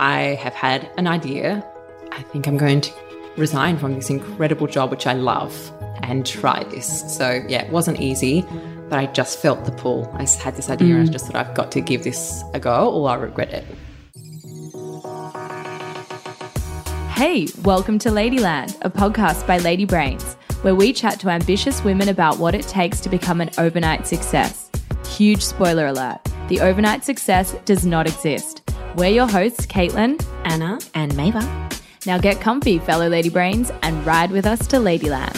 I have had an idea. I think I'm going to resign from this incredible job, which I love, and try this. So, yeah, it wasn't easy, but I just felt the pull. I had this idea and I mm. just thought I've got to give this a go or I'll regret it. Hey, welcome to Ladyland, a podcast by Lady Brains, where we chat to ambitious women about what it takes to become an overnight success. Huge spoiler alert the overnight success does not exist. We're your hosts, Caitlin, Anna, and Mava. Now get comfy, fellow Lady Brains, and ride with us to Ladyland.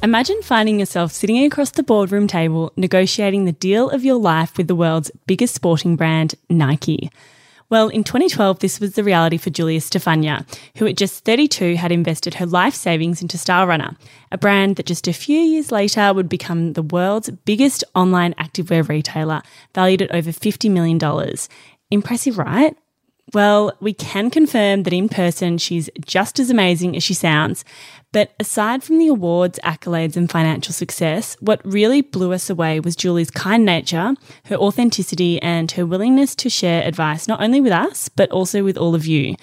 Imagine finding yourself sitting across the boardroom table negotiating the deal of your life with the world's biggest sporting brand, Nike. Well, in 2012, this was the reality for Julia Stevanja, who at just 32 had invested her life savings into Stylerunner, a brand that just a few years later would become the world's biggest online activewear retailer, valued at over $50 million. Impressive, right? Well, we can confirm that in person she's just as amazing as she sounds. But aside from the awards, accolades, and financial success, what really blew us away was Julie's kind nature, her authenticity, and her willingness to share advice not only with us, but also with all of you.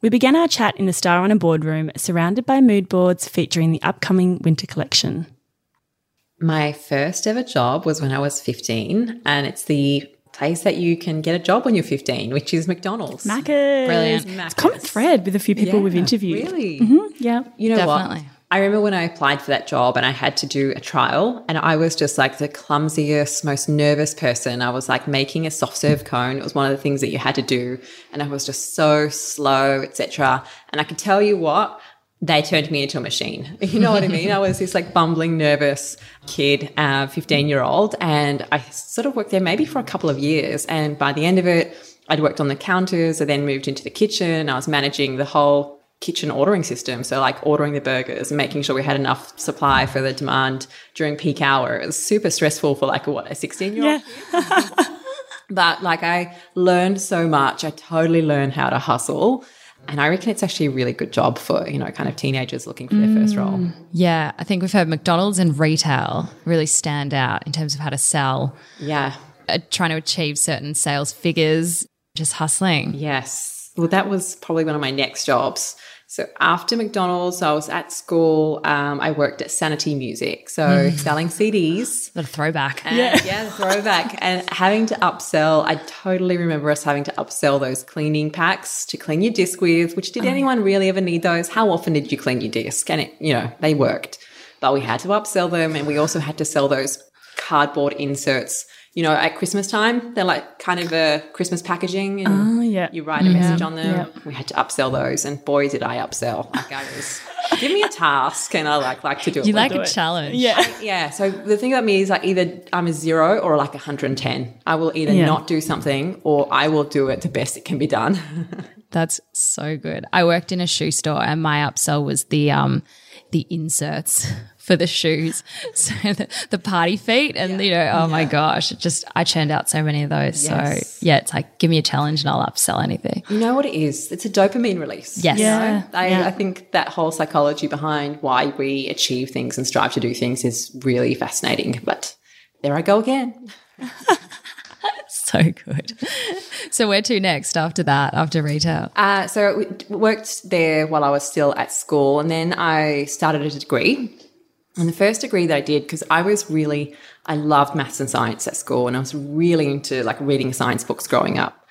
We began our chat in the Stylerunner boardroom, surrounded by mood boards featuring the upcoming winter collection. My first ever job was when I was 15, and it's the place that you can get a job when you're 15, which is McDonald's. Macca's. Brilliant. It's common thread with a few people we've interviewed. Really? Mm-hmm. Yeah. You know Definitely. what? I remember when I applied for that job and I had to do a trial, and I was just like the clumsiest, most nervous person. I was like making a soft serve cone. It was one of the things that you had to do, and I was just so slow, etc. And I could tell you what, they turned me into a machine. You know what I mean? I was this like bumbling, nervous kid, uh, 15 year old. And I sort of worked there maybe for a couple of years. And by the end of it, I'd worked on the counters. I then moved into the kitchen. I was managing the whole kitchen ordering system. So like ordering the burgers and making sure we had enough supply for the demand during peak hour. It was super stressful for like a, what, a 16 year old? Yeah. But like I learned so much. I totally learned how to hustle. And I reckon it's actually a really good job for, you know, kind of teenagers looking for their first role. Yeah, I think we've heard McDonald's and retail really stand out in terms of how to sell, Yeah. uh, trying to achieve certain sales figures, just hustling. Yes. Well, that was probably one of my next jobs. So after McDonald's, I was at school. Um, I worked at Sanity Music, so selling CDs. What a throwback. And, yeah. throwback. And having to upsell, I totally remember us having to upsell those cleaning packs to clean your disc with, which did anyone really ever need those? How often did you clean your disc? And it, you know, they worked. But we had to upsell them and we also had to sell those cardboard inserts. You know, at Christmas time, they're like kind of a Christmas packaging and Oh, yeah. you write a message on them. Yeah. We had to upsell those and boy did I upsell. Like I was give me a task and I like like to do it. You like a challenge. Yeah. Yeah. So the thing about me is like either I'm a zero or like 110. I will either Yeah. not do something or I will do it the best it can be done. That's so good. I worked in a shoe store and my upsell was the um the inserts for the shoes. So the, the party feet and you know, oh my gosh, it just I churned out so many of those. Yes. So yeah, it's like give me a challenge and I'll upsell anything. you know what it is? It's a dopamine release. Yes. You know? Yeah. I, Yeah. I think that whole psychology behind why we achieve things and strive to do things is really fascinating. But there I go again. So good. So where to next after that, after retail? Uh, so we worked there while I was still at school, and then I started a degree. And the first degree that I did, because I was really, I loved maths and science at school, and I was really into like reading science books growing up.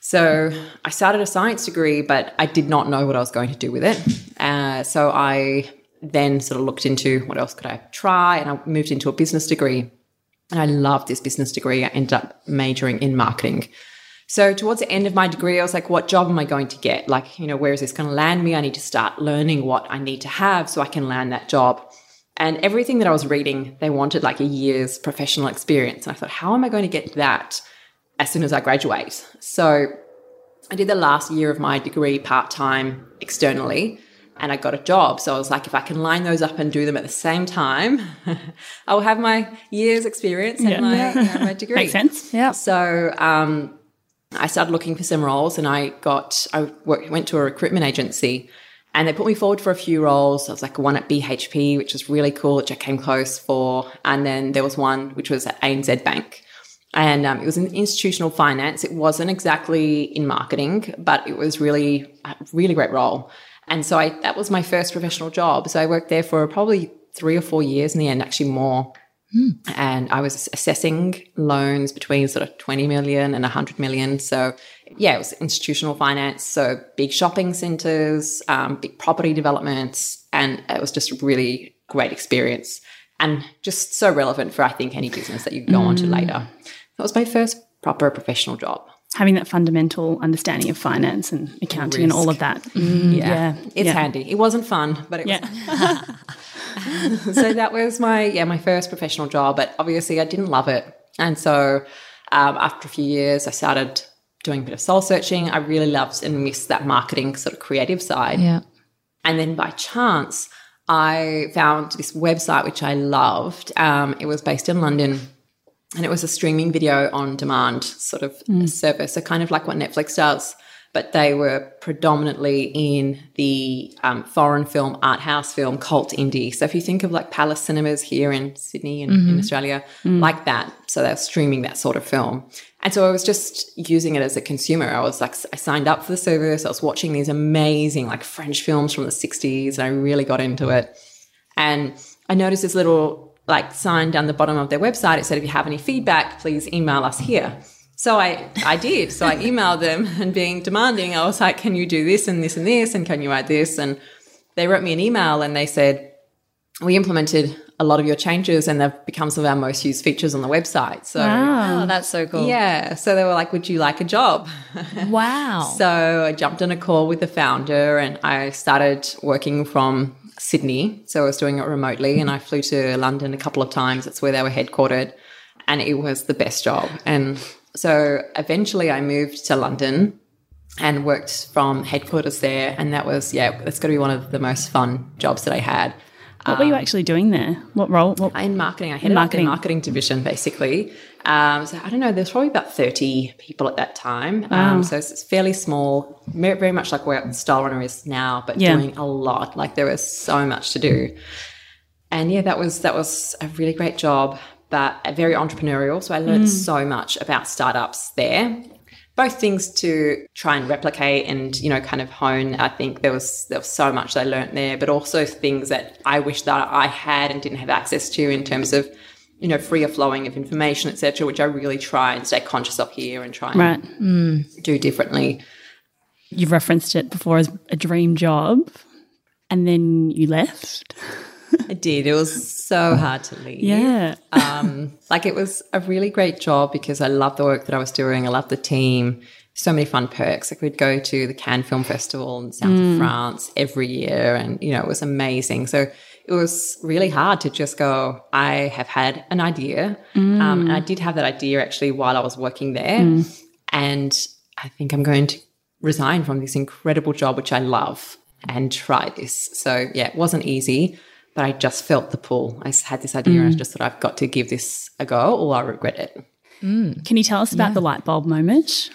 So I started a science degree, but I did not know what I was going to do with it. Uh, so I then sort of looked into what else could I try, and I moved into a business degree. And I loved this business degree. I ended up majoring in marketing. So towards the end of my degree, I was like, what job am I going to get? Like, you know, where is this going to land me? I need to start learning what I need to have so I can land that job. And everything that I was reading, they wanted like a year's professional experience. And I thought, how am I going to get that as soon as I graduate? So I did the last year of my degree part time externally and I got a job. So I was like, if I can line those up and do them at the same time, I will have my year's experience and Yeah. my, you know, my degree. Makes sense. Yeah. So um, I started looking for some roles, and I got I worked, went to a recruitment agency, and they put me forward for a few roles. I was like one at BHP, which was really cool, which I came close for, and then there was one which was at ANZ Bank. and um, it was in institutional finance. It wasn't exactly in marketing, but it was really, a really great role. And so I, that was my first professional job. So I worked there for probably three or four years in the end, actually more. And I was assessing loans between sort of 20 million and 100 million. So, yeah, it was institutional finance. So, big shopping centers, um, big property developments. And it was just a really great experience and just so relevant for, I think, any business that you go on to later. That was my first proper professional job. Having that fundamental understanding of finance and accounting and all of that. Mm, yeah. It's yeah. handy. It wasn't fun, but it was so that was my yeah my first professional job but obviously i didn't love it and so um, after a few years i started doing a bit of soul searching. I really loved and missed that marketing sort of creative side. Yeah. and then by chance i found this website which i loved. Um, it was based in london and it was a streaming video on demand sort of service so kind of like what netflix does but they were predominantly in the um, foreign film, art house film, cult indie. So if you think of like Palace Cinemas here in Sydney and in Australia, like that. So they're streaming that sort of film. And so I was just using it as a consumer. I was like, I signed up for the service. I was watching these amazing like French films from the 60s and I really got into it. And I noticed this little like sign down the bottom of their website. It said, if you have any feedback, please email us here. So I, I did. So I emailed them and being demanding, I was like, can you do this and this and this? And can you add this? And they wrote me an email and they said, we implemented a lot of your changes and they've become some of our most used features on the website. So Oh, that's so cool. yeah. So they were like, would you like a job? Wow. So I jumped on a call with the founder and I started working from Sydney. So I was doing it remotely and I flew to London a couple of times. That's where they were headquartered. And it was the best job. And so eventually I moved to London and worked from headquarters there. And that was, yeah, that's going to be one of the most fun jobs that I had. What were you actually doing there? What role? What, In marketing, I headed Marketing. up the marketing division basically. Um, so I don't know, there's probably about 30 people at that time. Um, so it's, it's fairly small, very, very much like where Stylerunner is now, but Yeah. doing a lot. Like there was so much to do. And yeah, that was that was a really great job, but very entrepreneurial. So I learned mm. so much about startups there. Both things to try and replicate and you know kind of hone. I think there was there was so much I learned there, but also things that I wish that I had and didn't have access to in terms of you know freer flowing of information, etc. Which I really try and stay conscious of here and try and right. Mm. do differently. You've referenced it before as a dream job, and then you left. I did. It was so hard to leave. Yeah. um, like it was a really great job because I loved the work that I was doing. I loved the team. So many fun perks. Like we'd go to the Cannes Film Festival in South of France every year, and you know it was amazing. So it was really hard to just go. I have had an idea, um, and I did have that idea actually while I was working there, and I think I'm going to resign from this incredible job which I love and try this. So yeah, it wasn't easy but I just felt the pull. I had this idea and I mm. just thought I've got to give this a go or I'll regret it. Mm. Can you tell us about the light bulb moment?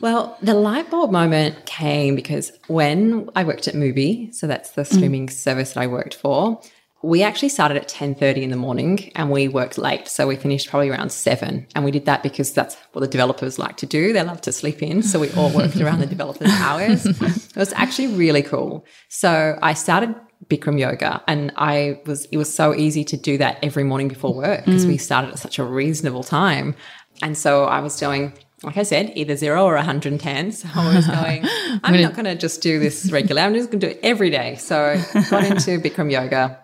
Well, the light bulb moment came because when I worked at Mubi, so that's the mm. streaming service that I worked for, we actually started at 10.30 in the morning and we worked late. So we finished probably around 7. And we did that because that's what the developers like to do. They love to sleep in. So we all worked around the developers' hours. It was actually really cool. So I started Bikram yoga and I was it was so easy to do that every morning before work because we mm. started at such a reasonable time. And so I was doing like I said, either zero or 110. So I was going, I'm not going to just do this regularly. I'm just going to do it every day. So I got into Bikram yoga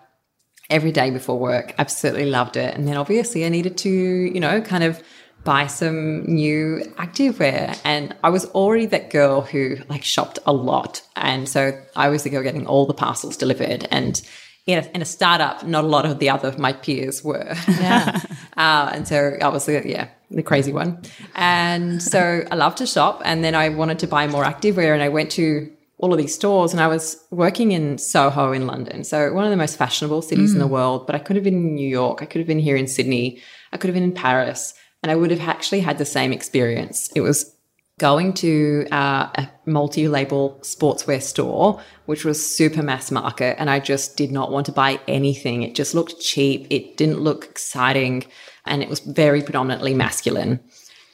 every day before work. Absolutely loved it. And then obviously I needed to, you know, kind of buy some new activewear. And I was already that girl who like shopped a lot. And so I was the girl getting all the parcels delivered. And in a, in a startup, not a lot of the other of my peers were. Yeah. Uh, and so I was yeah, the crazy one. And so I love to shop. And then I wanted to buy more activewear. And I went to all of these stores and I was working in Soho in London. So one of the most fashionable cities in the world, but I could have been in New York. I could have been here in Sydney. I could have been in Paris and I would have actually had the same experience. It was going to uh, a multi label sportswear store, which was super mass market. And I just did not want to buy anything. It just looked cheap. It didn't look exciting. And it was very predominantly masculine.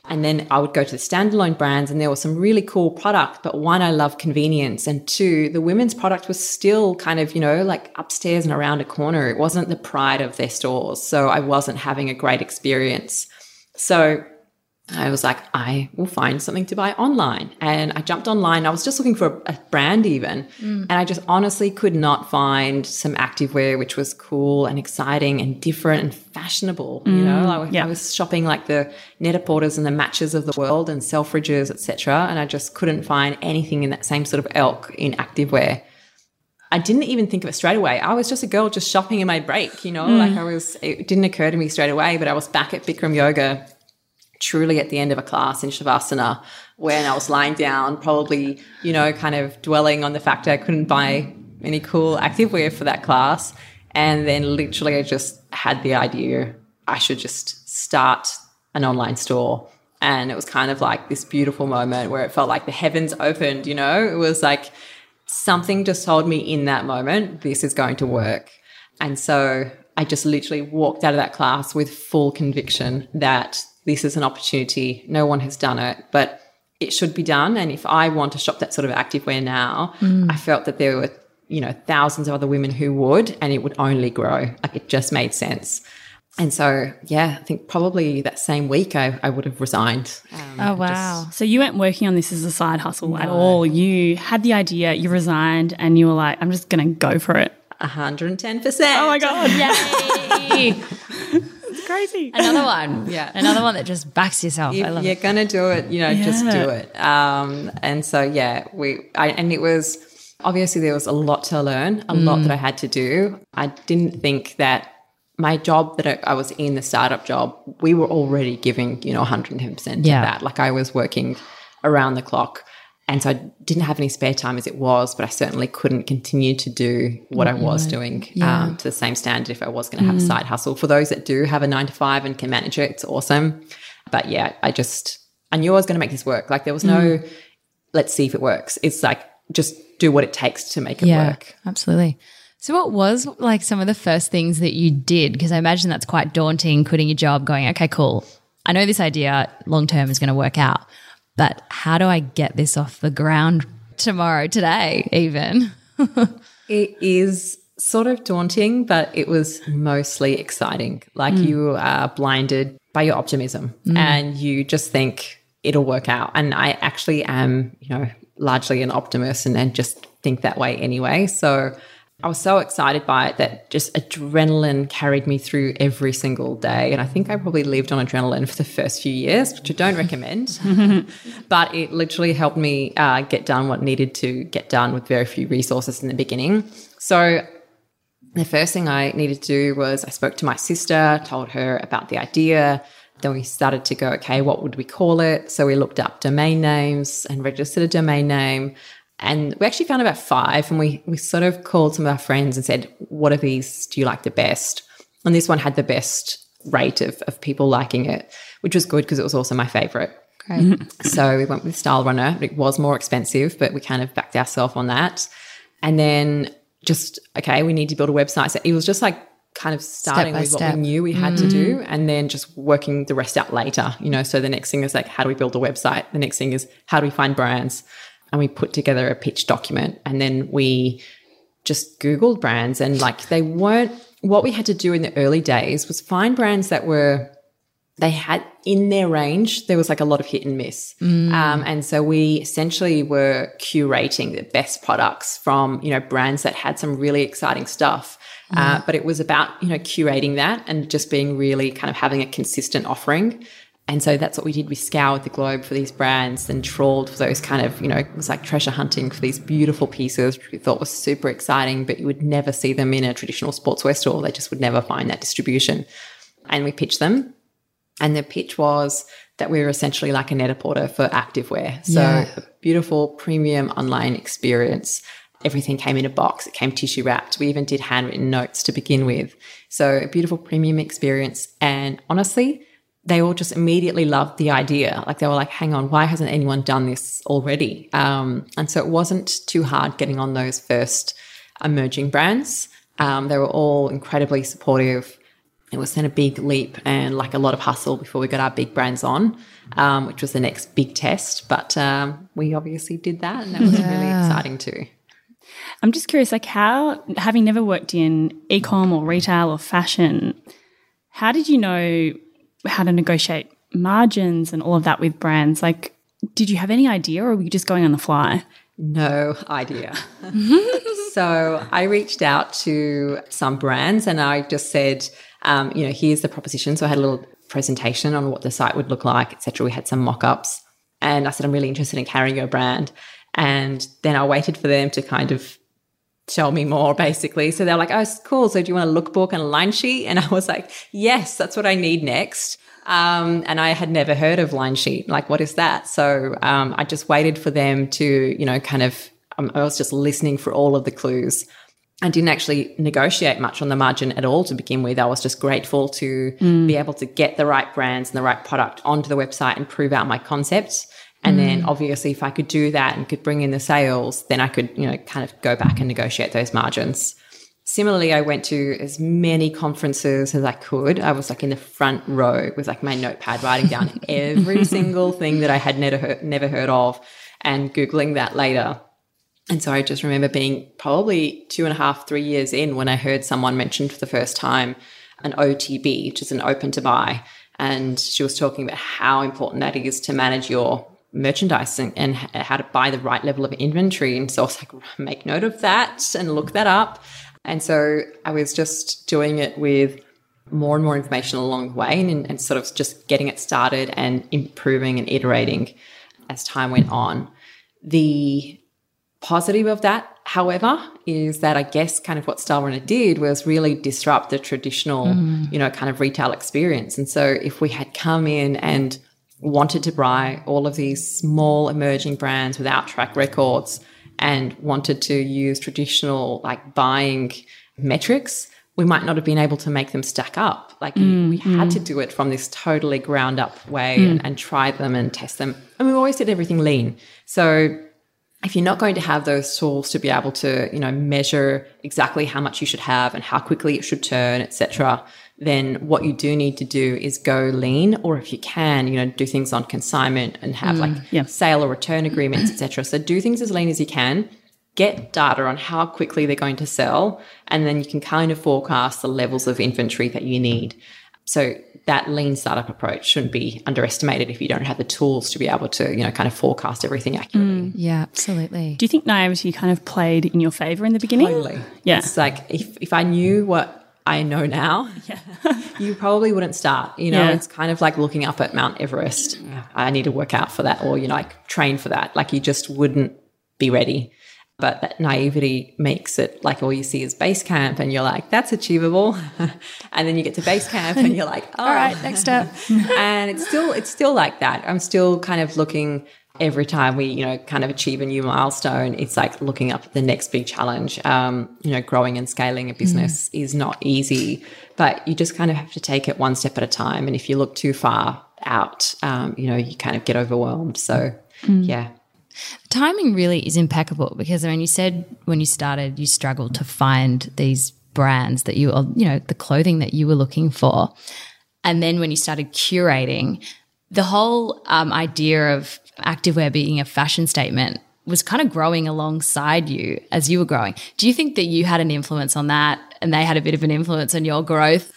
And then I would go to the standalone brands and there were some really cool product. But one, I love convenience. And two, the women's product was still kind of, you know, like upstairs and around a corner. It wasn't the pride of their stores. So I wasn't having a great experience. So I was like, I will find something to buy online. And I jumped online. I was just looking for a brand, even. Mm. And I just honestly could not find some activewear which was cool and exciting and different and fashionable. Mm. You know, I, yeah. I, was shopping like the Net-a-Porters and the matches of the world and Selfridges, etc. And I just couldn't find anything in that same sort of elk in activewear. I didn't even think of it straight away. I was just a girl just shopping in my break, you know, mm. like I was, it didn't occur to me straight away, but I was back at Bikram yoga truly at the end of a class in Shavasana when I was lying down, probably, you know, kind of dwelling on the fact I couldn't buy any cool activewear for that class. And then literally I just had the idea I should just start an online store. And it was kind of like this beautiful moment where it felt like the heavens opened, you know? It was like something just told me in that moment, this is going to work. And so I just literally walked out of that class with full conviction that this is an opportunity. No one has done it, but it should be done. And if I want to shop that sort of activewear now, mm. I felt that there were, you know, thousands of other women who would, and it would only grow. Like it just made sense. And so, yeah, I think probably that same week I, I would have resigned. Um, oh, wow. Just, so you weren't working on this as a side hustle no. at all. You had the idea, you resigned, and you were like, I'm just going to go for it. 110%. Oh my God. Yay. Crazy. Another one. Yeah. Another one that just backs yourself. If you're going to do it, you know, yeah. just do it. Um, and so, yeah, we, I, and it was, obviously there was a lot to learn, a mm. lot that I had to do. I didn't think that my job that I was in, the startup job, we were already giving, you know, 110% yeah. of that. Like I was working around the clock. And so I didn't have any spare time as it was, but I certainly couldn't continue to do what I was doing yeah. um, to the same standard if I was going to have mm. a side hustle. For those that do have a nine to five and can manage it, it's awesome. But yeah, I just, I knew I was going to make this work. Like there was no, mm. let's see if it works. It's like, just do what it takes to make it yeah, work. Absolutely. So, what was like some of the first things that you did? Because I imagine that's quite daunting, quitting your job, going, okay, cool. I know this idea long term is going to work out. But how do I get this off the ground tomorrow, today, even? it is sort of daunting, but it was mostly exciting. Like mm. you are blinded by your optimism mm. and you just think it'll work out. And I actually am, you know, largely an optimist and, and just think that way anyway. So I was so excited by it that just adrenaline carried me through every single day. And I think I probably lived on adrenaline for the first few years, which I don't recommend. but it literally helped me uh, get done what needed to get done with very few resources in the beginning. So the first thing I needed to do was I spoke to my sister, told her about the idea. Then we started to go, okay, what would we call it? So we looked up domain names and registered a domain name. And we actually found about five, and we we sort of called some of our friends and said, "What of these do you like the best?" And this one had the best rate of of people liking it, which was good because it was also my favorite. Great. so we went with Stylerunner. It was more expensive, but we kind of backed ourselves on that. And then just okay, we need to build a website. So it was just like kind of starting with step. what we knew we had mm. to do and then just working the rest out later you know so the next thing is like how do we build a website the next thing is how do we find brands and we put together a pitch document and then we just Googled brands and like they weren't what we had to do in the early days was find brands that were they had in their range there was like a lot of hit and miss mm. um, and so we essentially were curating the best products from you know brands that had some really exciting stuff mm. uh, but it was about you know curating that and just being really kind of having a consistent offering and so that's what we did. We scoured the globe for these brands and trawled for those kind of, you know, it was like treasure hunting for these beautiful pieces, which we thought was super exciting, but you would never see them in a traditional sportswear store. They just would never find that distribution. And we pitched them. And the pitch was that we were essentially like a Net-a-Porter for activewear. So yeah. a beautiful premium online experience. Everything came in a box. It came tissue wrapped. We even did handwritten notes to begin with. So a beautiful premium experience. And honestly, they all just immediately loved the idea. Like they were like, hang on, why hasn't anyone done this already? Um, and so it wasn't too hard getting on those first emerging brands. Um, they were all incredibly supportive. It was then a big leap and like a lot of hustle before we got our big brands on, um, which was the next big test. But um, we obviously did that, and that was really exciting too. I'm just curious, like how, having never worked in ecom or retail or fashion, how did you know how to negotiate margins and all of that with brands? Like, did you have any idea or were you just going on the fly? No idea. so I reached out to some brands and I just said, um, you know, here's the proposition. So I had a little presentation on what the site would look like, etc. We had some mock-ups, and I said, I'm really interested in carrying your brand. And then I waited for them to kind of tell me more basically. So they're like, oh, cool. So do you want a lookbook and a line sheet? And I was like, yes, that's what I need next. Um, and I had never heard of line sheet. Like, what is that? So um, I just waited for them to, you know, kind of, um, I was just listening for all of the clues. I didn't actually negotiate much on the margin at all to begin with. I was just grateful to mm. be able to get the right brands and the right product onto the website and prove out my concepts. And mm. then obviously if I could do that and could bring in the sales, then I could, you know, kind of go back and negotiate those margins. Similarly, I went to as many conferences as I could. I was like in the front row with like my notepad writing down every single thing that I had never heard, never heard of and Googling that later. And so I just remember being probably two and a half, three years in when I heard someone mention for the first time an OTB, which is an open to buy. And she was talking about how important that is to manage your merchandise and, how to buy the right level of inventory. And so I was like, make note of that and look that up. And so I was just doing it with more and more information along the way and, and sort of just getting it started and improving and iterating as time went on. The positive of that, however, is that I guess kind of what Stylerunner did was really disrupt the traditional, mm. you know, kind of retail experience. And so if we had come in and wanted to buy all of these small emerging brands without track records and wanted to use traditional like buying metrics, we might not have been able to make them stack up. Like mm, we had mm. to do it from this totally ground up way mm. and, and try them and test them. And we always did everything lean. So if you're not going to have those tools to be able to, you know, measure exactly how much you should have and how quickly it should turn, etc., then what you do need to do is go lean, or if you can, you know, do things on consignment and have mm, like yeah. sale or return agreements, etc. So do things as lean as you can. Get data on how quickly they're going to sell, and then you can kind of forecast the levels of inventory that you need. So that lean startup approach shouldn't be underestimated if you don't have the tools to be able to, you know, kind of forecast everything accurately. Mm, yeah, absolutely. Do you think naivety kind of played in your favor in the beginning? Totally. Yeah. It's like if, if I knew what I know now, yeah. you probably wouldn't start. You know, yeah. it's kind of like looking up at Mount Everest. I need to work out for that, or you know, like train for that. Like you just wouldn't be ready. But that naivety makes it like all you see is base camp, and you're like, that's achievable. and then you get to base camp, and you're like, oh. all right, oh. next step. and it's still it's still like that. I'm still kind of looking every time we you know kind of achieve a new milestone it's like looking up the next big challenge. Um, you know growing and scaling a business mm. is not easy but you just kind of have to take it one step at a time. And if you look too far out um, you know you kind of get overwhelmed. So mm. yeah. Timing really is impeccable because i mean you said when you started you struggled to find these brands that you you know the clothing that you were looking for. And then when you started curating the whole um, idea of activewear being a fashion statement was kind of growing alongside you as you were growing. Do you think that you had an influence on that and they had a bit of an influence on your growth?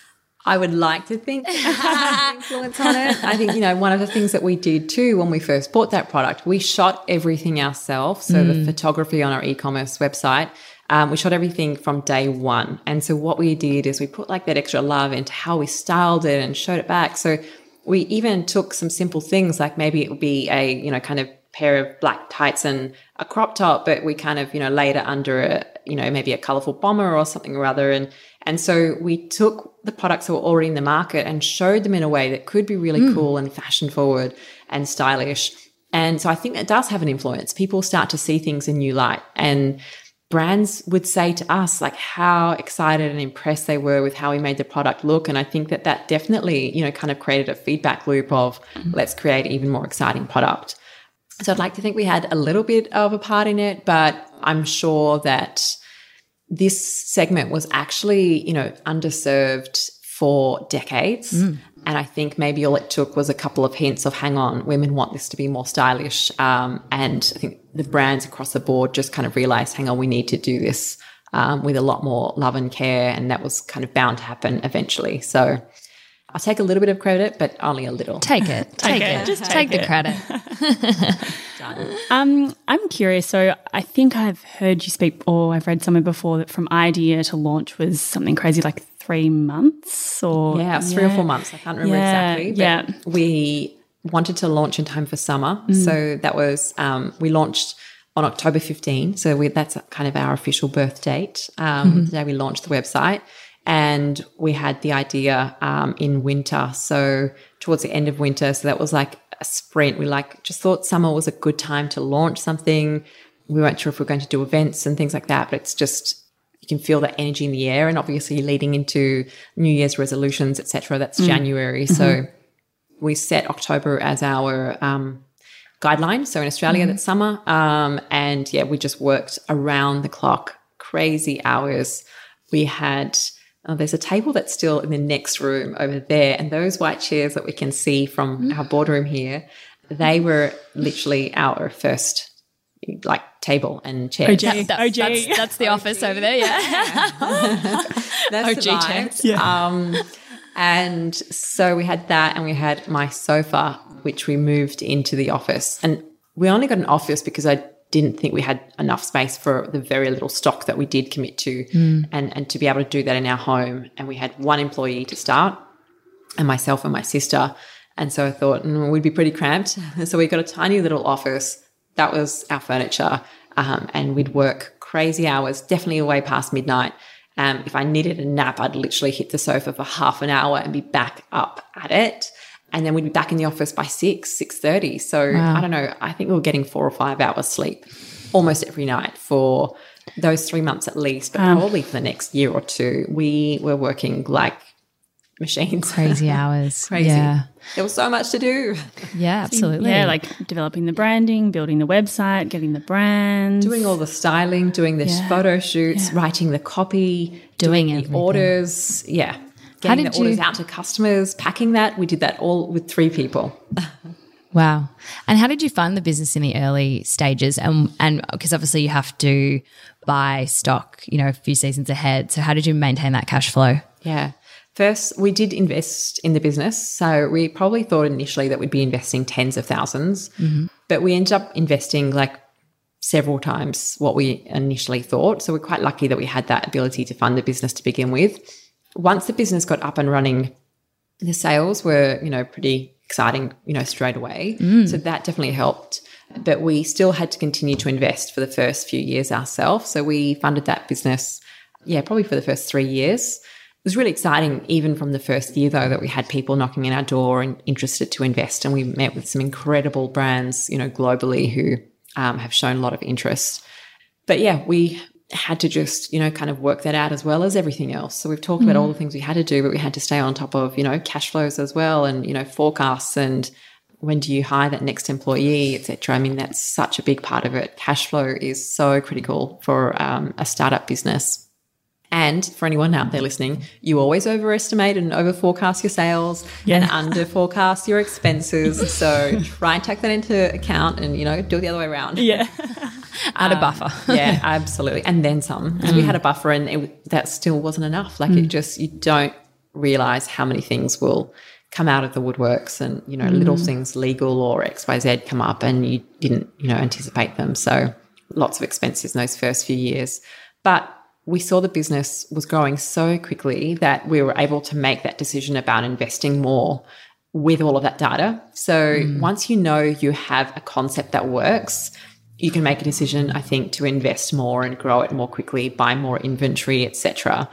I would like to think influence on it. I think, you know, one of the things that we did too when we first bought that product, we shot everything ourselves. So mm. the photography on our e-commerce website, um, we shot everything from day one. And so what we did is we put like that extra love into how we styled it and showed it back. So we even took some simple things like maybe it would be a, you know, kind of pair of black tights and a crop top, but we kind of, you know, laid it under a, you know, maybe a colorful bomber or something or other. And, and so we took the products that were already in the market and showed them in a way that could be really mm. cool and fashion forward and stylish. And so I think that does have an influence. People start to see things in new light. And brands would say to us like how excited and impressed they were with how we made the product look. And i think that that definitely you know kind of created a feedback loop of mm-hmm. let's create even more exciting product. So i'd like to think we had a little bit of a part in it but i'm sure that this segment was actually you know underserved for decades mm. And I think maybe all it took was a couple of hints of hang on, women want this to be more stylish. Um, and I think the brands across the board just kind of realized, hang on, we need to do this um, with a lot more love and care. And that was kind of bound to happen eventually. So I'll take a little bit of credit, but only a little. Take it. Take, it. it. Just take, take the it. credit. Um, I'm curious. So I think I've heard you speak, or I've read somewhere before that from idea to launch was something crazy like three months or Yeah, it was three or four months. I can't remember Yeah, exactly. But yeah. We wanted to launch in time for summer. Mm. So that was, um, we launched on October 15. So we, that's kind of our official birth date, um, Mm-hmm. the day we launched the website. And we had the idea um, in winter. So towards the end of winter. So that was like a sprint. We like just thought summer was a good time to launch something. We weren't sure if we were going to do events and things like that, but it's just you can feel that energy in the air and obviously leading into new year's resolutions etc that's january. So we set october as our um, guideline so in australia that's summer um, and yeah we just worked around the clock. Crazy hours. We had uh, there's a table that's still in the next room over there and those white chairs that we can see from our boardroom here they were literally our first like table and chairs OG. That's, OG. That's, that's the office over there. Yeah. That's OG the vibes. chairs. Um, and so we had that, and we had my sofa, which we moved into the office. And we only got an office because I didn't think we had enough space for the very little stock that we did commit to, and and to be able to do that in our home. And we had one employee to start, and myself and my sister. And so I thought mm, we'd be pretty cramped. So we got a tiny little office. That was our furniture. Um, and we'd work crazy hours, definitely away past midnight. Um, if I needed a nap, I'd literally hit the sofa for half an hour and be back up at it. And then we'd be back in the office by six, six thirty. So I don't know. I think we were getting four or five hours sleep almost every night for those three months at least, but probably for the next year or two. We were working like machines. Crazy hours. Crazy. Yeah. There was so much to do. Yeah, absolutely. Yeah, like developing the branding, building the website, getting the brand. Doing all the styling, doing the Yeah. photo shoots, writing the copy, Doing the orders. Yeah. Getting did the orders you- out to customers, packing that. We did that all with three people. Wow. And how did you fund the business in the early stages? And and because obviously you have to buy stock, you know, a few seasons ahead. So how did you maintain that cash flow? Yeah. First, we did invest in the business. So we probably thought initially that we'd be investing tens of 1000s mm-hmm. but we ended up investing like several times what we initially thought. So we're quite lucky that we had that ability to fund the business to begin with. Once the business got up and running, the sales were, you know, pretty exciting, you know, straight away. Mm. So that definitely helped. But we still had to continue to invest for the first few years ourselves. So we funded that business, yeah, probably for the first three years. It was really exciting, even from the first year, though, that we had people knocking in our door and interested to invest. And we met with some incredible brands, you know, globally who um, have shown a lot of interest. But yeah, we had to just, you know, kind of work that out as well as everything else. So we've talked about all the things we had to do, but we had to stay on top of, you know, cash flows as well and, you know, forecasts and when do you hire that next employee, etc. I mean, that's such a big part of it. Cash flow is so critical for um, a startup business. And for anyone out there listening, you always overestimate and over forecast your sales and under forecast your expenses. So try and take that into account and, you know, do it the other way around. Yeah. Add a um, buffer. yeah, absolutely. And then some. 'Cause we mm. had a buffer and it, that still wasn't enough. Like it mm. just, you don't realize how many things will come out of the woodworks and, you know, little mm. things legal or XYZ come up and you didn't, you know, anticipate them. So lots of expenses in those first few years. But we saw the business was growing so quickly that we were able to make that decision about investing more with all of that data. So once you know you have a concept that works, you can make a decision, I think, to invest more and grow it more quickly, buy more inventory, etc.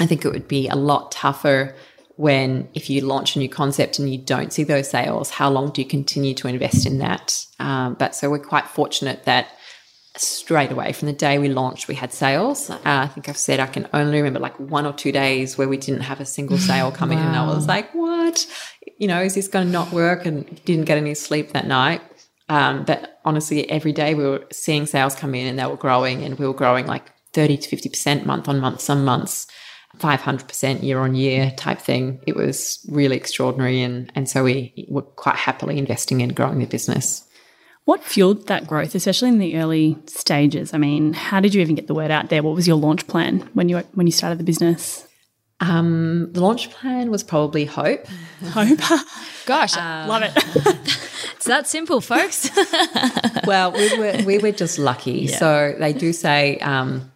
I think it would be a lot tougher when if you launch a new concept and you don't see those sales, how long do you continue to invest in that? Um, but so we're quite fortunate that straight away from the day we launched, we had sales. Uh, I think I've said I can only remember like one or two days where we didn't have a single sale coming in. And I was like, what? You know, is this going to not work? And didn't get any sleep that night. Um, but honestly, every day we were seeing sales come in and they were growing and we were growing like 30 to 50% month on month, some months. 500% year on year type thing. It was really extraordinary. And, and so we were quite happily investing in growing the business. What fueled that growth, especially in the early stages? I mean, how did you even get the word out there? What was your launch plan when you when you started the business? Um, the launch plan was probably hope. Hope, Gosh, love it. it's that simple, folks. well, we were we were just lucky. So they do say um,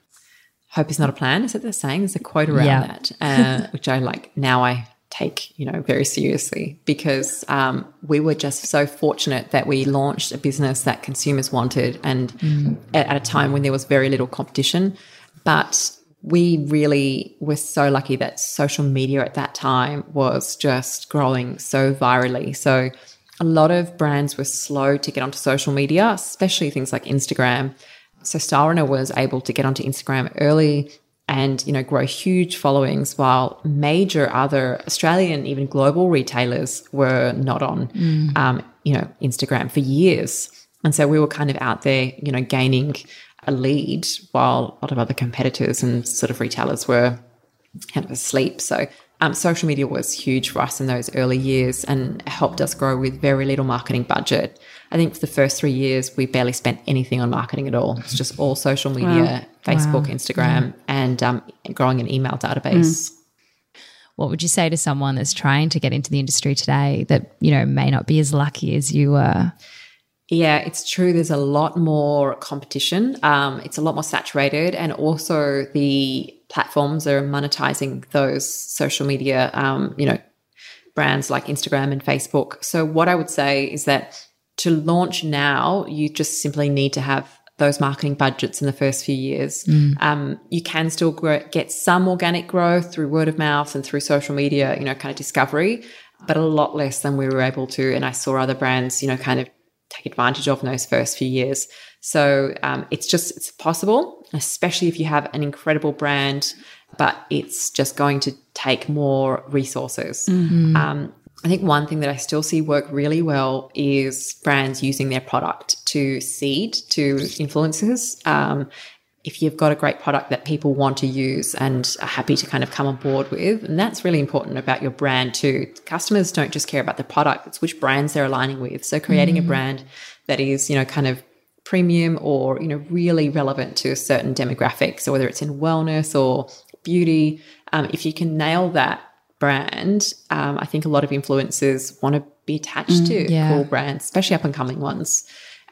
hope is not a plan. Is that they're saying? There's a quote around Yeah. that, uh, which I like. Now I take you know very seriously because um, we were just so fortunate that we launched a business that consumers wanted, and at, at a time when there was very little competition, but. We really were so lucky that social media at that time was just growing so virally. So, a lot of brands were slow to get onto social media, especially things like Instagram. So Runner was able to get onto Instagram early and you know grow huge followings while major other Australian even global retailers were not on um, you know Instagram for years. And so we were kind of out there, you know, gaining a lead while a lot of other competitors and sort of retailers were kind of asleep. So um, social media was huge for us in those early years and helped us grow with very little marketing budget. I think for the first three years, we barely spent anything on marketing at all. It's just all social media, Facebook, Instagram, and um, growing an email database. what would you say to someone that's trying to get into the industry today that, you know, may not be as lucky as you were? Yeah, it's true. There's a lot more competition. Um, it's a lot more saturated, and also the platforms are monetizing those social media, um, you know, brands like Instagram and Facebook. So what I would say is that to launch now, you just simply need to have those marketing budgets in the first few years. Um, you can still grow, get some organic growth through word of mouth and through social media, you know, kind of discovery, but a lot less than we were able to. And I saw other brands, you know, kind of take advantage of in those first few years. So um, it's just it's possible, especially if you have an incredible brand, but it's just going to take more resources. Um, I think one thing that I still see work really well is brands using their product to seed to influencers. Um, if you've got a great product that people want to use and are happy to kind of come on board with, and that's really important about your brand too. Customers don't just care about the product; it's which brands they're aligning with. So creating a brand that is, you know, kind of premium or you know really relevant to a certain demographic. So whether it's in wellness or beauty, um, if you can nail that brand, um, I think a lot of influencers want to be attached to yeah. cool brands, especially up and coming ones.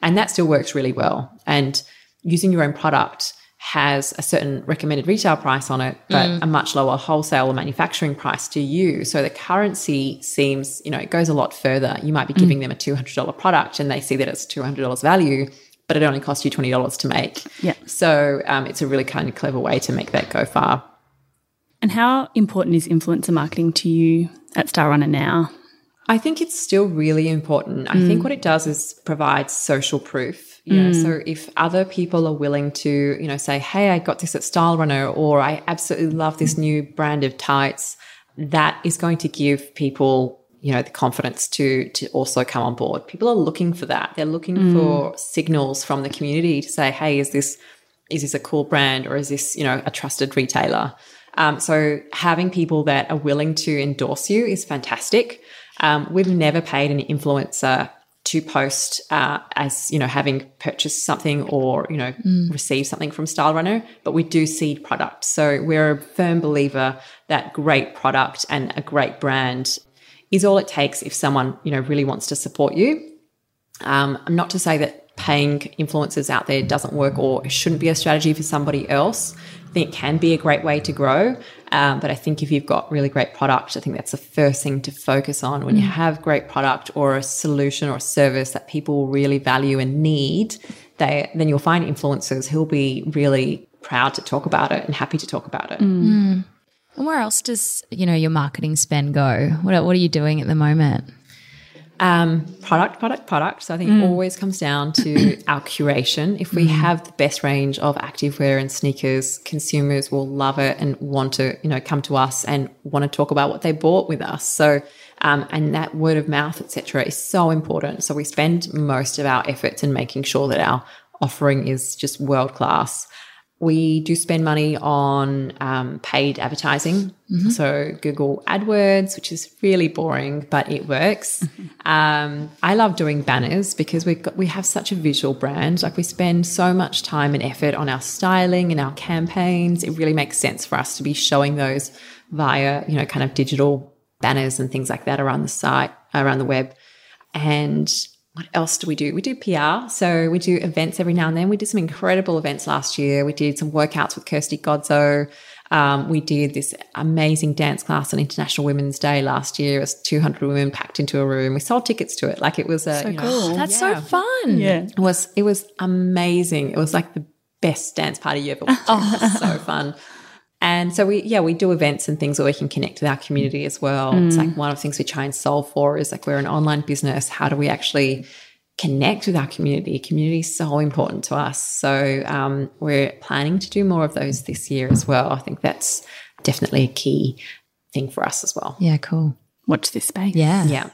And that still works really well. And using your own product has a certain recommended retail price on it, but a much lower wholesale or manufacturing price to you. So the currency seems, you know, it goes a lot further. You might be giving them a $200 product and they see that it's $200 value, but it only costs you $20 to make. Yeah. So um, it's a really kind of clever way to make that go far. And how important is influencer marketing to you at Stylerunner now? I think it's still really important. I think mm. what it does is provide social proof. You know, mm. so if other people are willing to, you know, say, "Hey, I got this at Stylerunner," or "I absolutely love this mm. new brand of tights," that is going to give people, you know, the confidence to to also come on board. People are looking for that. They're looking for signals from the community to say, "Hey, is this is this a cool brand or is this, you know, a trusted retailer?" Um, so having people that are willing to endorse you is fantastic. Um, we've never paid an influencer to post uh, as you know having purchased something or you know received something from Stylerunner, but we do seed product. So we're a firm believer that great product and a great brand is all it takes if someone you know really wants to support you. Um, I'm not to say that paying influencers out there doesn't work or shouldn't be a strategy for somebody else. I think it can be a great way to grow. Um, but I think if you've got really great product, I think that's the first thing to focus on. When you have great product or a solution or a service that people really value and need, they then you'll find influencers who'll be really proud to talk about it and happy to talk about it. And where else does, you know, your marketing spend go? What, what are you doing at the moment? Um, product, product, product. So I think it always comes down to our curation. If we have the best range of activewear and sneakers, consumers will love it and want to, you know, come to us and want to talk about what they bought with us. So, um, and that word of mouth, etc., is so important. So we spend most of our efforts in making sure that our offering is just world class. We do spend money on um, paid advertising. So Google AdWords, which is really boring, but it works. Um, I love doing banners because we got we have such a visual brand. Like we spend so much time and effort on our styling and our campaigns. It really makes sense for us to be showing those via you know kind of digital banners and things like that around the site, around the web. And what else do we do? We do PR. So we do events every now and then. We did some incredible events last year. We did some workouts with Kirsty Godso. Um, we did this amazing dance class on International Women's Day last year. It was 200 women packed into a room. We sold tickets to it. Like it was a, you know, That's so fun. Yeah. it was it was amazing. It was like the best dance party you ever went to. It so fun. And so we yeah, we do events and things where we can connect with our community as well. It's like one of the things we try and solve for is like we're an online business. How do we actually connect with our community? Community is so important to us. So um, we're planning to do more of those this year as well. I think that's definitely a key thing for us as well. Yeah, cool. Watch this space. Yeah. Yeah.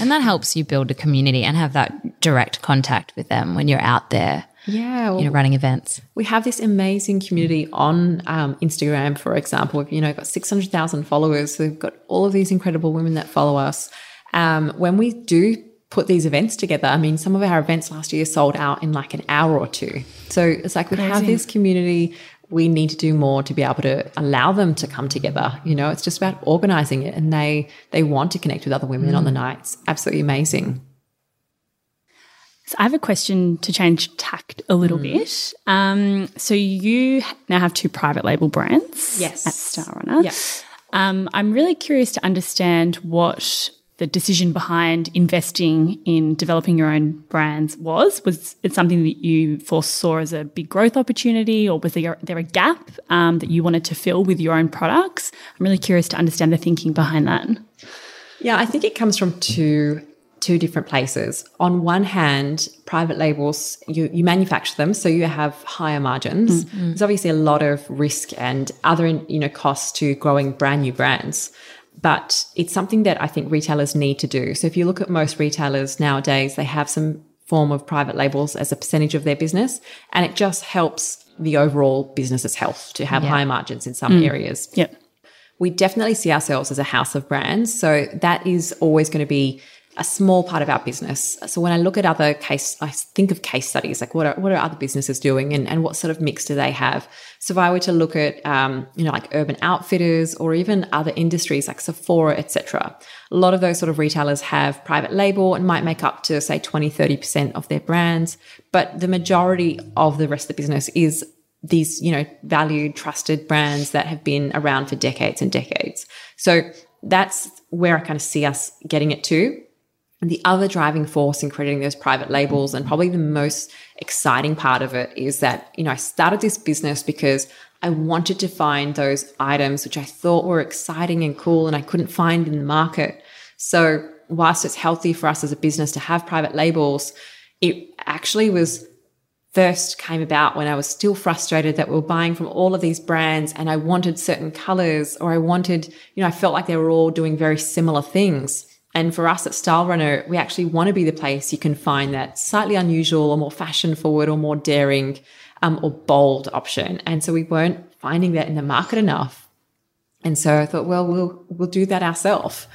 And that helps you build a community and have that direct contact with them when you're out there, Yeah. well, you know, running events. we have this amazing community on um, Instagram, for example. We've you know got six hundred thousand followers. We've got all of these incredible women that follow us. Um, when we do put these events together, I mean, some of our events last year sold out in like an hour or two. So it's like we have this community. We need to do more to be able to allow them to come together. You know, it's just about organizing it, and they they want to connect with other women on the nights. Absolutely amazing. So I have a question to change tact a little bit. Um, so you now have two private label brands Yes. at Stylerunner. Um, I'm really curious to understand what the decision behind investing in developing your own brands was. Was it something that you foresaw as a big growth opportunity, or was there, there a gap um, that you wanted to fill with your own products? I'm really curious to understand the thinking behind that. Yeah, I think it comes from two two different places. On one hand, private labels you you manufacture them, so you have higher margins. Mm-hmm. There's obviously a lot of risk and other you know costs to growing brand new brands. But it's something that I think retailers need to do. So if you look at most retailers nowadays, they have some form of private labels as a percentage of their business, and it just helps the overall business's health to have higher margins in some mm. areas Yep. we definitely see ourselves as a house of brands. So that is always going to be a small part of our business. So when I look at other case, I think of case studies, like what are, what are other businesses doing and, and what sort of mix do they have? So if I were to look at, um, you know, like urban outfitters or even other industries like Sephora, etc., a lot of those sort of retailers have private label and might make up to say 20, 30% of their brands. But the majority of the rest of the business is these, you know, valued, trusted brands that have been around for decades and decades. So that's where I kind of see us getting it to. And the other driving force in creating those private labels, and probably the most exciting part of it, is that, you know, I started this business because I wanted to find those items which I thought were exciting and cool and I couldn't find in the market. So, whilst it's healthy for us as a business to have private labels, it actually was first came about when I was still frustrated that we were buying from all of these brands and I wanted certain colors or I wanted, you know, I felt like they were all doing very similar things. And for us at Stylerunner, we actually want to be the place you can find that slightly unusual or more fashion forward or more daring um, or bold option. And so we weren't finding that in the market enough. And so I thought, well, we'll we'll do that ourselves.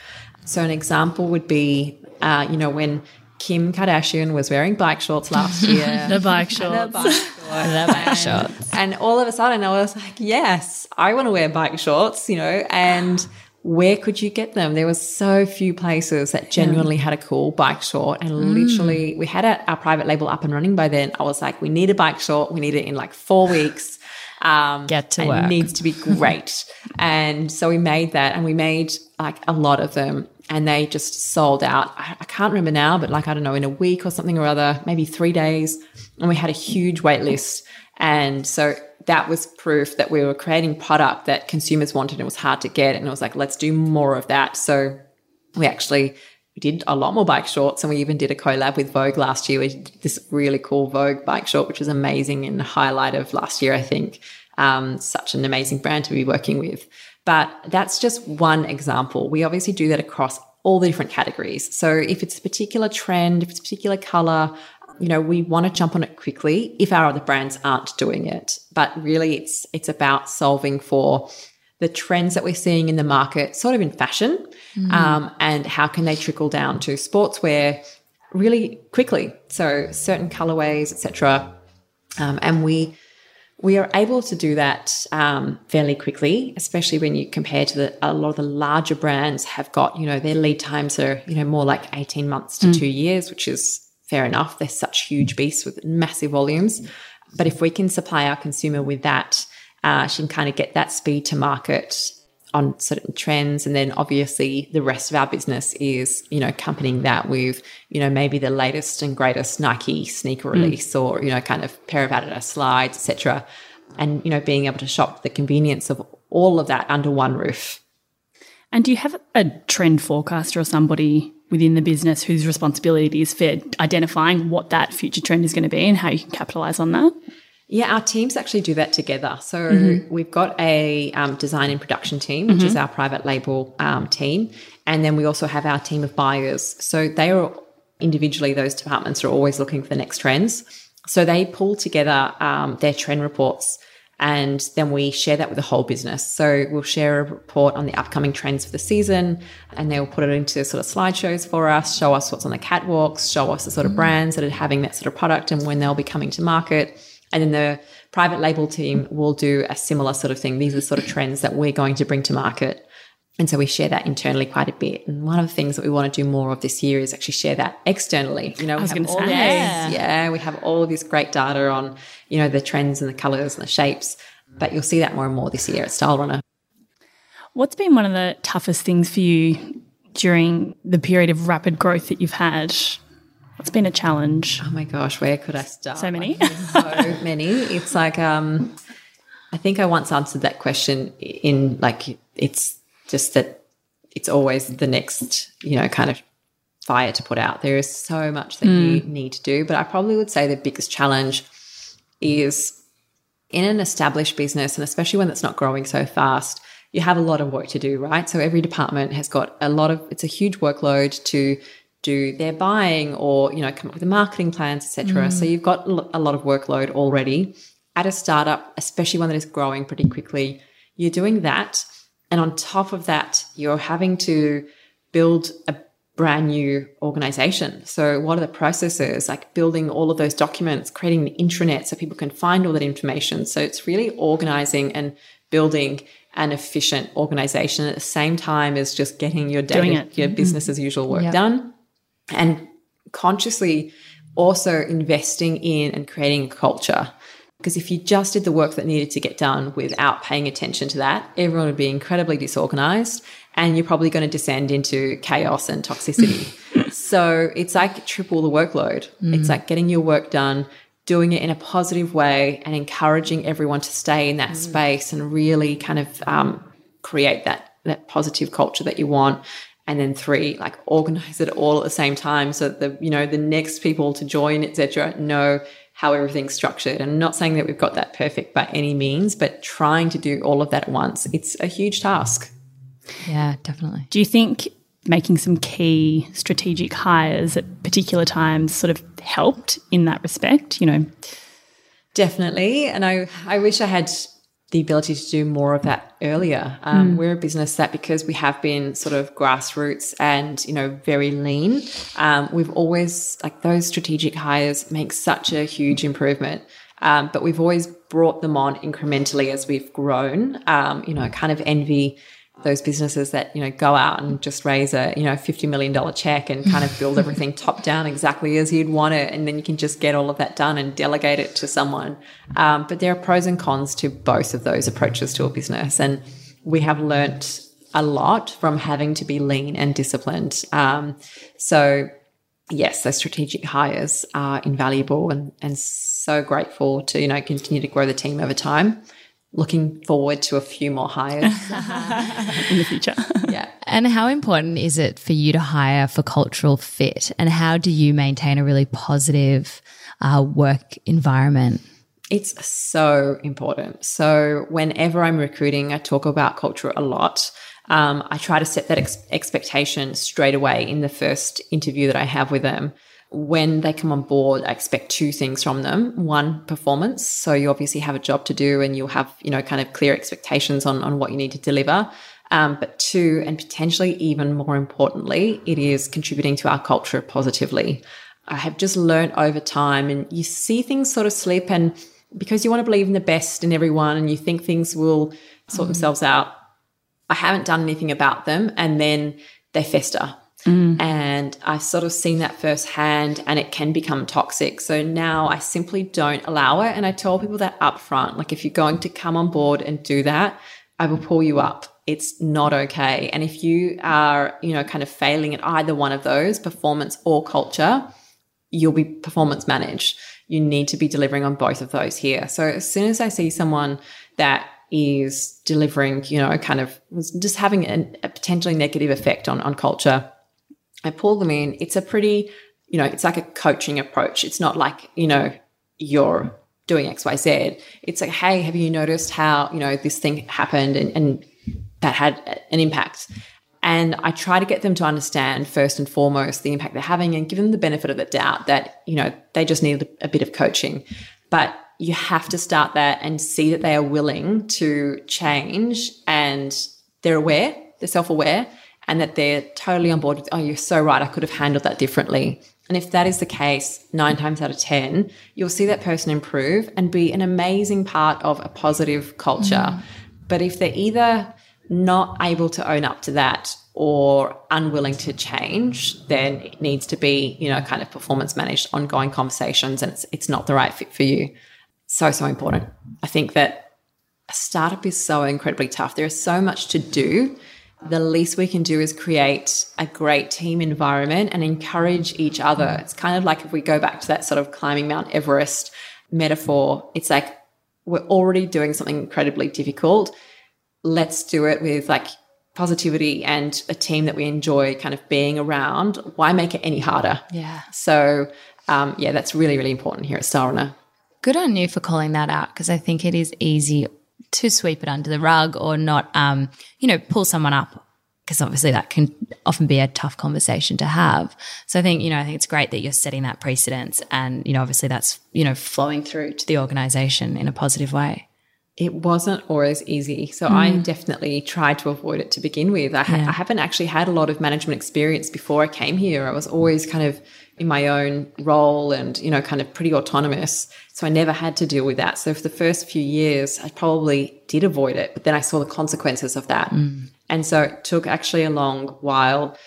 So an example would be, uh, you know, when Kim Kardashian was wearing bike shorts last year. The bike shorts. the shorts. The bike shorts. And all of a sudden, I was like, yes, I want to wear bike shorts, you know, and where could you get them? There was so few places that genuinely had a cool bike short. And literally, we had our, our private label up and running by then. I was like, we need a bike short. We need it in like four weeks. Um, Get to work. It needs to be great. and so we made that and we made like a lot of them and they just sold out. I, I can't remember now, but like, I don't know, in a week or something or other, maybe three days. And we had a huge wait list. And so that was proof that we were creating product that consumers wanted and it was hard to get. And it was like, let's do more of that. So we actually did a lot more bike shorts and we even did a collab with Vogue last year. We did this really cool Vogue bike short, which was amazing and highlight of last year, I think. Um, such an amazing brand to be working with. But that's just one example. We obviously do that across all the different categories. So if it's a particular trend, if it's a particular color, you know, we want to jump on it quickly if our other brands aren't doing it. But really it's it's about solving for the trends that we're seeing in the market, sort of in fashion, mm. um, and how can they trickle down to sportswear really quickly. So certain colorways, etc. Um, and we we are able to do that um, fairly quickly, especially when you compare to the, a lot of the larger brands have got, you know, their lead times are, you know, more like 18 months to mm. two years, which is fair enough. They're such huge beasts with massive volumes. But if we can supply our consumer with that, uh, she can kind of get that speed to market on certain trends and then obviously the rest of our business is you know accompanying that with you know maybe the latest and greatest nike sneaker hmm. release mm. or you know kind of pair of adidas slides etc and you know being able to shop the convenience of all of that under one roof and do you have a trend forecaster or somebody within the business whose responsibility it is for identifying what that future trend is going to be and how you can capitalize on that yeah, our teams actually do that together. So mm-hmm. we've got a um, design and production team, which mm-hmm. is our private label um, team, and then we also have our team of buyers. So they are individually; those departments are always looking for the next trends. So they pull together um, their trend reports, and then we share that with the whole business. So we'll share a report on the upcoming trends for the season, and they'll put it into sort of slideshows for us, show us what's on the catwalks, show us the sort of mm-hmm. brands that are having that sort of product, and when they'll be coming to market and then the private label team will do a similar sort of thing. These are sort of trends that we're going to bring to market. And so we share that internally quite a bit. And one of the things that we want to do more of this year is actually share that externally. You know, we have all say, yeah. yeah, we have all of this great data on, you know, the trends and the colors and the shapes. But you'll see that more and more this year at Stylerunner. What's been one of the toughest things for you during the period of rapid growth that you've had it's been a challenge. Oh my gosh, where could I start? So many. so many. It's like um I think I once answered that question in like it's just that it's always the next, you know, kind of fire to put out. There is so much that mm. you need to do, but I probably would say the biggest challenge is in an established business and especially one that's not growing so fast, you have a lot of work to do, right? So every department has got a lot of it's a huge workload to do their buying or you know come up with the marketing plans etc mm. so you've got a lot of workload already at a startup especially one that is growing pretty quickly you're doing that and on top of that you're having to build a brand new organization so what are the processes like building all of those documents creating the intranet so people can find all that information so it's really organizing and building an efficient organization at the same time as just getting your data, your mm-hmm. business as usual work yep. done and consciously also investing in and creating a culture. Because if you just did the work that needed to get done without paying attention to that, everyone would be incredibly disorganized and you're probably going to descend into chaos and toxicity. so it's like triple the workload. Mm. It's like getting your work done, doing it in a positive way, and encouraging everyone to stay in that mm. space and really kind of um, create that that positive culture that you want and then three like organize it all at the same time so that the you know the next people to join etc know how everything's structured. And I'm not saying that we've got that perfect by any means but trying to do all of that at once it's a huge task. Yeah definitely. Do you think making some key strategic hires at particular times sort of helped in that respect you know? Definitely. And i i wish i had the ability to do more of that earlier. Um, mm. We're a business that because we have been sort of grassroots and you know very lean, um, we've always like those strategic hires make such a huge improvement. Um, but we've always brought them on incrementally as we've grown. Um, you know, kind of envy those businesses that you know go out and just raise a you know fifty million dollar check and kind of build everything top down exactly as you'd want it, and then you can just get all of that done and delegate it to someone. Um, but there are pros and cons to both of those approaches to a business, and we have learnt a lot from having to be lean and disciplined. Um, so yes, those strategic hires are invaluable and and so grateful to you know continue to grow the team over time. Looking forward to a few more hires. in the future. yeah. And how important is it for you to hire for cultural fit? And how do you maintain a really positive uh, work environment? It's so important. So, whenever I'm recruiting, I talk about culture a lot. Um, I try to set that ex- expectation straight away in the first interview that I have with them. When they come on board, I expect two things from them. One, performance. So you obviously have a job to do and you'll have, you know, kind of clear expectations on, on what you need to deliver. Um, but two, and potentially even more importantly, it is contributing to our culture positively. I have just learned over time and you see things sort of slip and because you want to believe in the best in everyone and you think things will sort mm. themselves out, I haven't done anything about them and then they fester. Mm. And I've sort of seen that firsthand and it can become toxic. So now I simply don't allow it. And I tell people that up front. Like, if you're going to come on board and do that, I will pull you up. It's not okay. And if you are, you know, kind of failing at either one of those, performance or culture, you'll be performance managed. You need to be delivering on both of those here. So as soon as I see someone that is delivering, you know, kind of just having an, a potentially negative effect on, on culture, I pull them in. It's a pretty, you know, it's like a coaching approach. It's not like, you know, you're doing XYZ. It's like, hey, have you noticed how, you know, this thing happened and, and that had an impact? And I try to get them to understand first and foremost the impact they're having and give them the benefit of the doubt that, you know, they just need a bit of coaching. But you have to start that and see that they are willing to change and they're aware, they're self aware, and that they're totally on board with, oh, you're so right, I could have handled that differently. And if that is the case, nine times out of 10, you'll see that person improve and be an amazing part of a positive culture. Mm. But if they're either not able to own up to that or unwilling to change, then it needs to be, you know, kind of performance managed ongoing conversations and it's, it's not the right fit for you. So, so important. I think that a startup is so incredibly tough. There is so much to do. The least we can do is create a great team environment and encourage each other. It's kind of like if we go back to that sort of climbing Mount Everest metaphor, it's like we're already doing something incredibly difficult let's do it with like positivity and a team that we enjoy kind of being around. Why make it any harder? Yeah. So, um, yeah, that's really, really important here at Style Good on you for calling that out because I think it is easy to sweep it under the rug or not, um, you know, pull someone up because obviously that can often be a tough conversation to have. So I think, you know, I think it's great that you're setting that precedence and, you know, obviously that's, you know, flowing through to the organization in a positive way it wasn't always easy. So mm. I definitely tried to avoid it to begin with. I, ha- yeah. I, haven't actually had a lot of management experience before I came here. I was always kind of in my own role and, you know, kind of pretty autonomous. So I never had to deal with that. So for the first few years, I probably did avoid it, but then I saw the consequences of that. Mm. And so it took actually a long while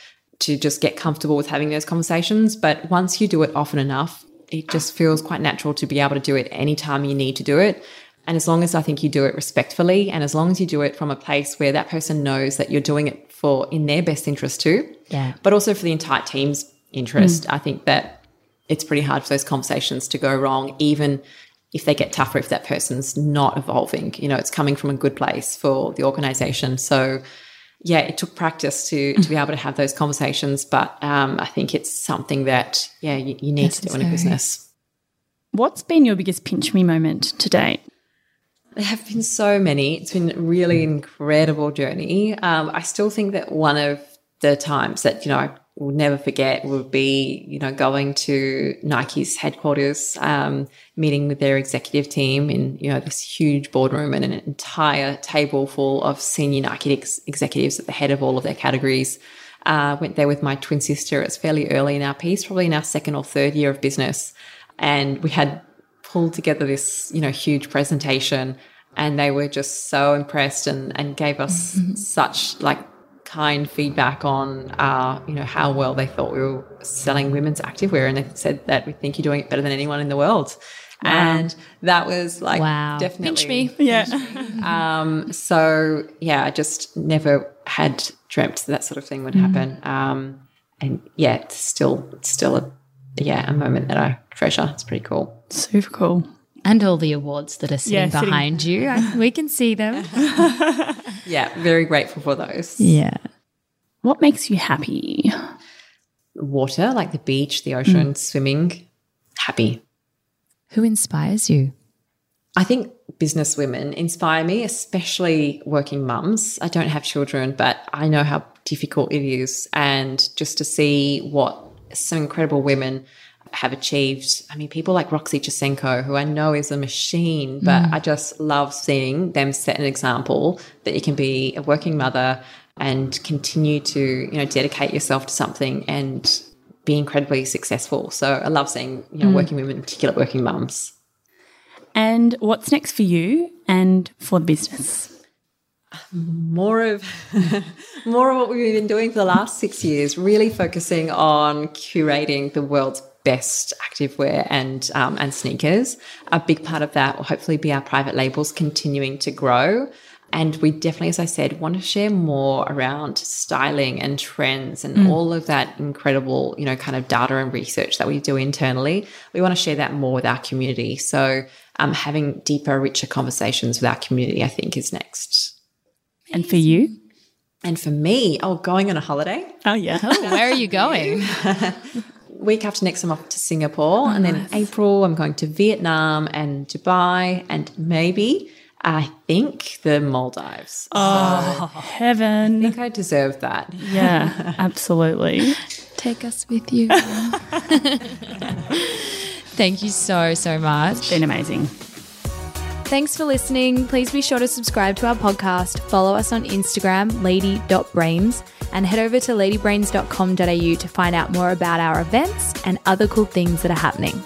to just get comfortable with having those conversations. But once you do it often enough, it just feels quite natural to be able to do it anytime you need to do it. And as long as I think you do it respectfully and as long as you do it from a place where that person knows that you're doing it for in their best interest too, yeah. but also for the entire team's interest, mm. I think that it's pretty hard for those conversations to go wrong, even if they get tougher if that person's not evolving. You know, it's coming from a good place for the organization. So yeah, it took practice to to be able to have those conversations, but um, I think it's something that yeah you, you need to do in a business. What's been your biggest pinch me moment to date? There have been so many. It's been a really incredible journey. Um, I still think that one of the times that, you know, I will never forget would be, you know, going to Nike's headquarters, um, meeting with their executive team in, you know, this huge boardroom and an entire table full of senior Nike ex- executives at the head of all of their categories. Uh, went there with my twin sister. It's fairly early in our piece, probably in our second or third year of business. And we had pulled together this, you know, huge presentation and they were just so impressed and, and gave us mm-hmm. such like kind feedback on uh, you know how well they thought we were selling women's activewear and they said that we think you're doing it better than anyone in the world wow. and that was like wow. definitely pinch me yeah um, so yeah i just never had dreamt that sort of thing would happen mm. um, and yeah it's still it's still a yeah a moment that i treasure it's pretty cool Super cool. And all the awards that are sitting Yeah, sitting- behind you. I- we can see them. Yeah, very grateful for those. Yeah. What makes you happy? Water, like the beach, the ocean, mm. swimming, happy. Who inspires you? I think business women inspire me, especially working mums. I don't have children, but I know how difficult it is. And just to see what some incredible women have achieved. I mean, people like Roxy Jacenko, who I know is a machine, but mm. I just love seeing them set an example that you can be a working mother and continue to, you know, dedicate yourself to something and be incredibly successful. So I love seeing, you know, mm. working women, in particular working mums. And what's next for you and for the business? more of more of what we've been doing for the last six years, really focusing on curating the world's best activewear and um, and sneakers. A big part of that will hopefully be our private labels continuing to grow. And we definitely, as I said, want to share more around styling and trends and all of that incredible, you know, kind of data and research that we do internally. We want to share that more with our community. So, um, having deeper, richer conversations with our community, I think, is next. And for you? And for me, oh, going on a holiday. Oh, yeah. Where are you going? Week after next, I'm off to Singapore. Oh, and then April, I'm going to Vietnam and Dubai and maybe, I think, the Maldives. Oh, I heaven. think I deserve that. Yeah, absolutely. Take us with you. Thank you so, so much. It's been amazing. Thanks for listening. Please be sure to subscribe to our podcast, follow us on Instagram, lady.brains, and head over to ladybrains.com.au to find out more about our events and other cool things that are happening.